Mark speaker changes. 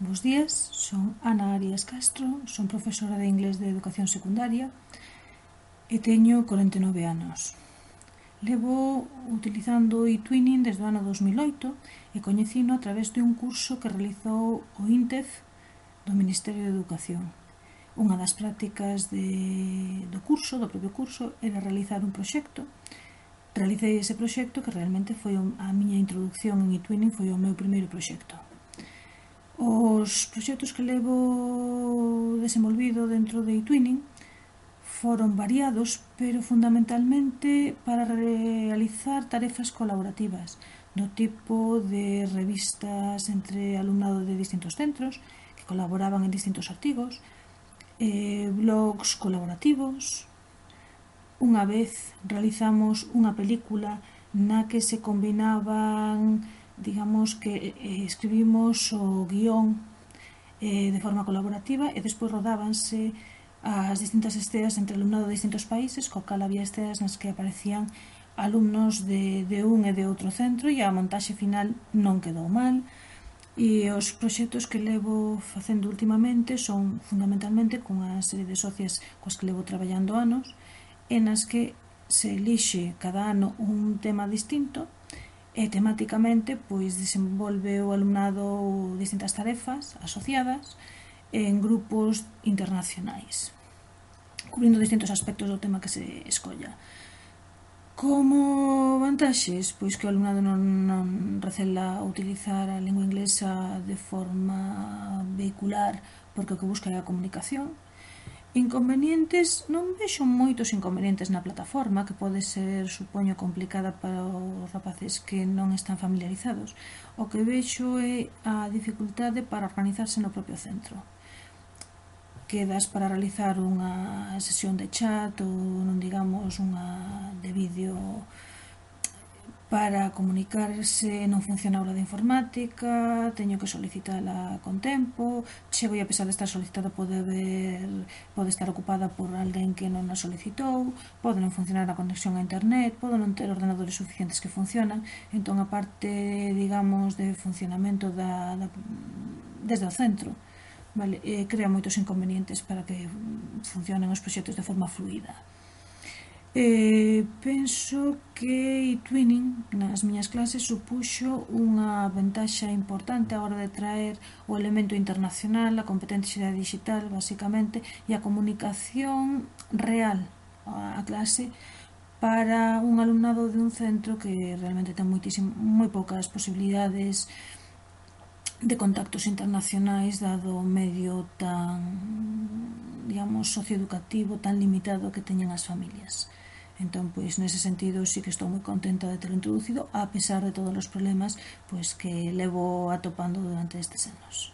Speaker 1: Bos días, son Ana Arias Castro, son profesora de inglés de educación secundaria e teño 49 anos. Levo utilizando o e-twinning desde o ano 2008 e coñecino a través de un curso que realizou o INTEF do Ministerio de Educación. Unha das prácticas de, do curso, do propio curso, era realizar un proxecto. Realicei ese proxecto que realmente foi a miña introducción en e-twinning, foi o meu primeiro proxecto. Os proxectos que levo desenvolvido dentro de eTwinning foron variados, pero fundamentalmente para realizar tarefas colaborativas, do tipo de revistas entre alumnado de distintos centros, que colaboraban en distintos artigos, eh, blogs colaborativos. Unha vez realizamos unha película na que se combinaban digamos que eh, escribimos o guión eh, de forma colaborativa e despois rodábanse as distintas esteas entre alumnado de distintos países, co cal había esteas nas que aparecían alumnos de, de un e de outro centro e a montaxe final non quedou mal. E os proxectos que levo facendo últimamente son fundamentalmente cunha serie de socias coas que levo traballando anos e nas que se elixe cada ano un tema distinto e temáticamente pois desenvolve o alumnado distintas tarefas asociadas en grupos internacionais cubrindo distintos aspectos do tema que se escolla. Como vantaxes, pois que o alumnado non, non recela utilizar a lingua inglesa de forma vehicular porque o que busca é a comunicación, Inconvenientes, non vexo moitos inconvenientes na plataforma que pode ser, supoño, complicada para os rapaces que non están familiarizados. O que vexo é a dificultade para organizarse no propio centro. Quedas para realizar unha sesión de chat ou, non digamos, unha de vídeo Para comunicarse non funciona a aula de informática, teño que solicitala con tempo, chego e a pesar de estar solicitada pode ver, pode estar ocupada por alguén que non a solicitou, pode non funcionar a conexión a internet, pode non ter ordenadores suficientes que funcionan, entón a parte, digamos, de funcionamento da, da desde o centro, vale, eh, crea moitos inconvenientes para que funcionen os proxectos de forma fluida. Eh, penso que twinning nas miñas clases supuxo unha ventaxa importante a hora de traer o elemento internacional, a competencia digital, basicamente, e a comunicación real á clase para un alumnado de un centro que realmente ten moitísimo, moi poucas posibilidades de de contactos internacionais dado o medio tan digamos socioeducativo tan limitado que teñen as familias. Entón pois nese sentido sí que estou moi contenta de telo introducido a pesar de todos os problemas pois que levo atopando durante estes anos.